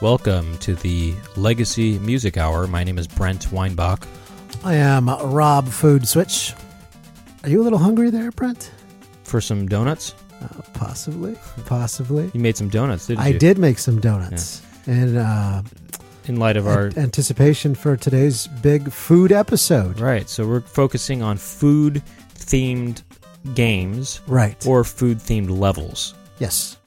Welcome to the Legacy Music Hour. My name is Brent Weinbach. I am Rob Food Switch. Are you a little hungry there, Brent? For some donuts? Uh, possibly, possibly. You made some donuts, didn't I you? I did make some donuts, and uh, In light of our. anticipation for today's big food episode. Right, so we're focusing on food themed games Right. or food themed levels. yes.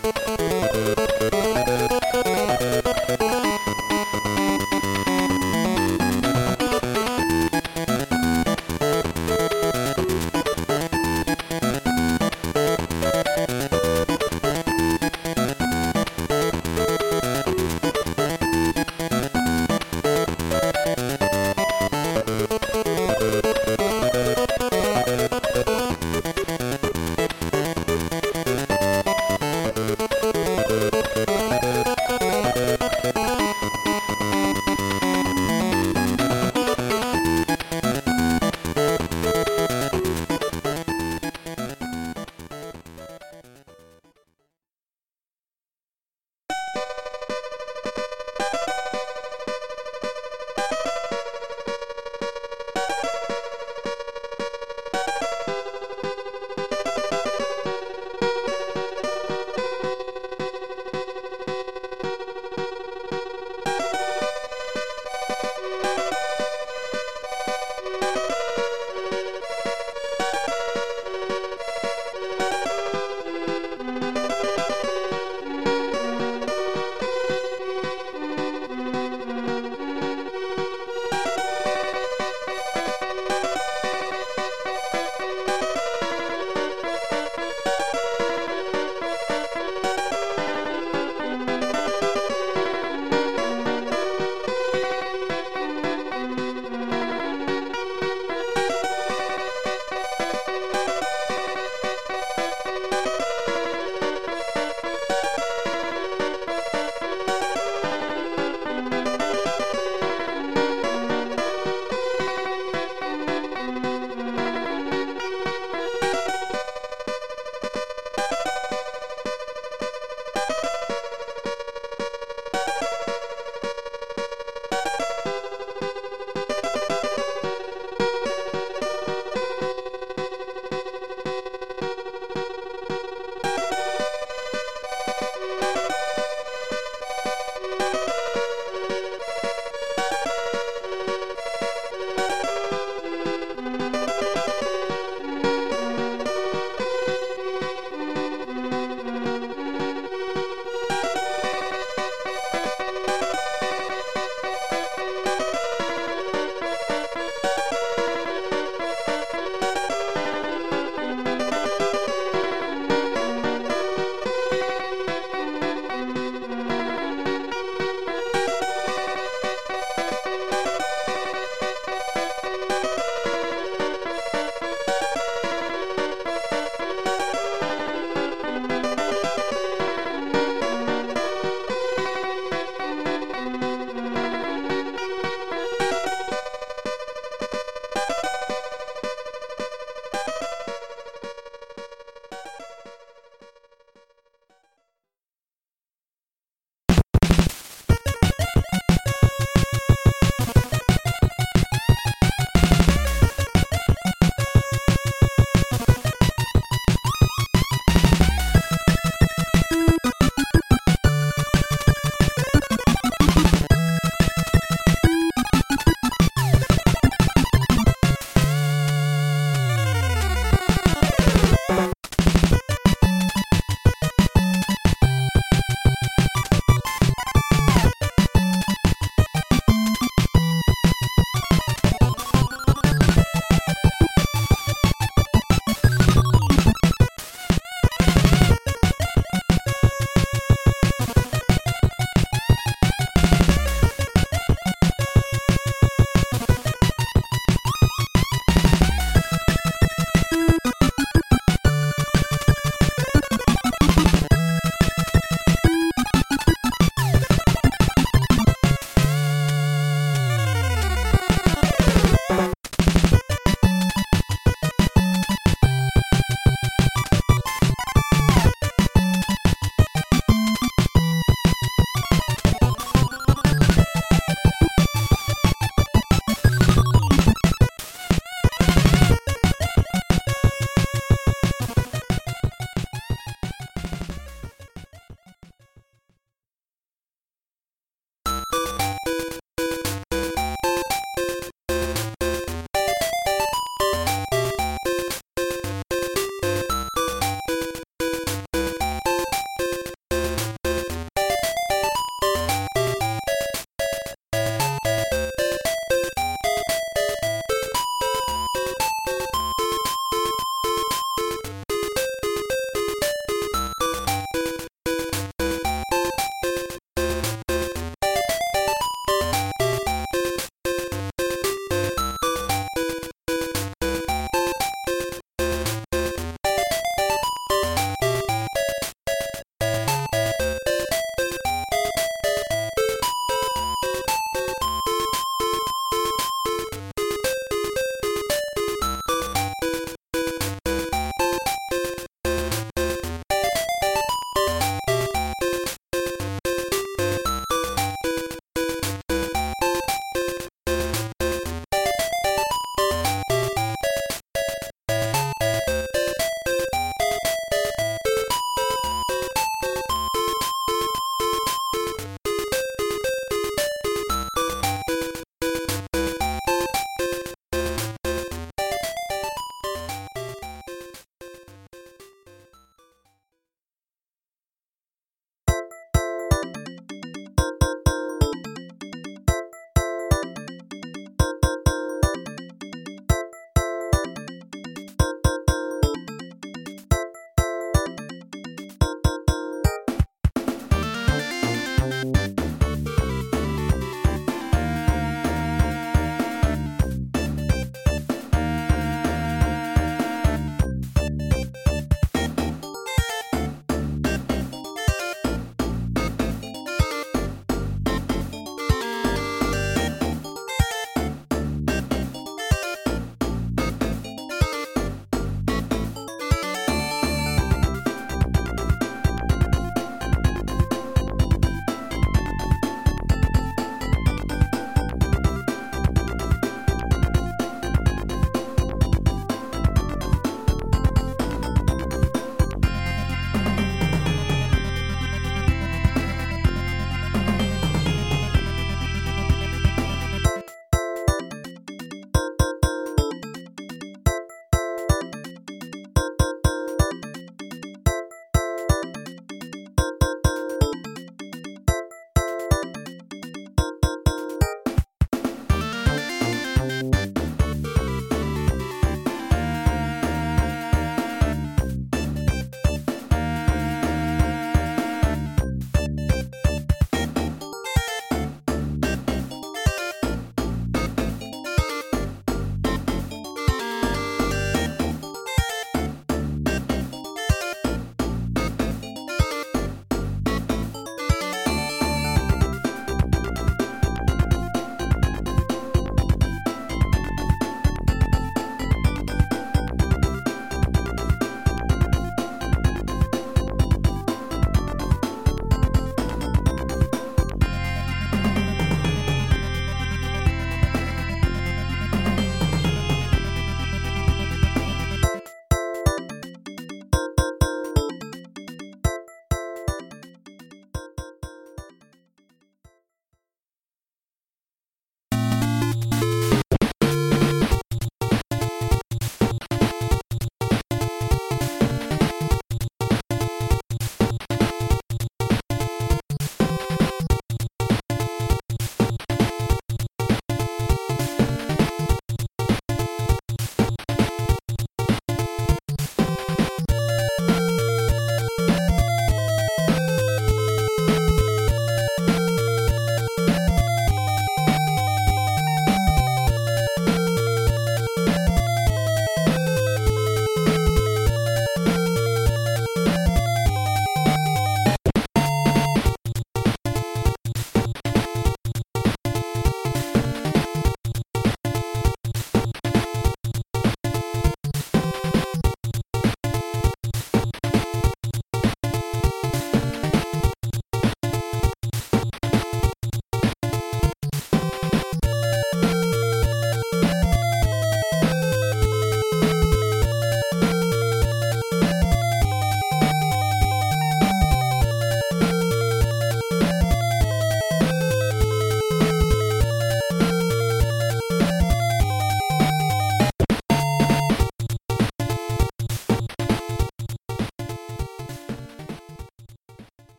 Bye.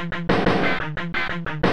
Thank you.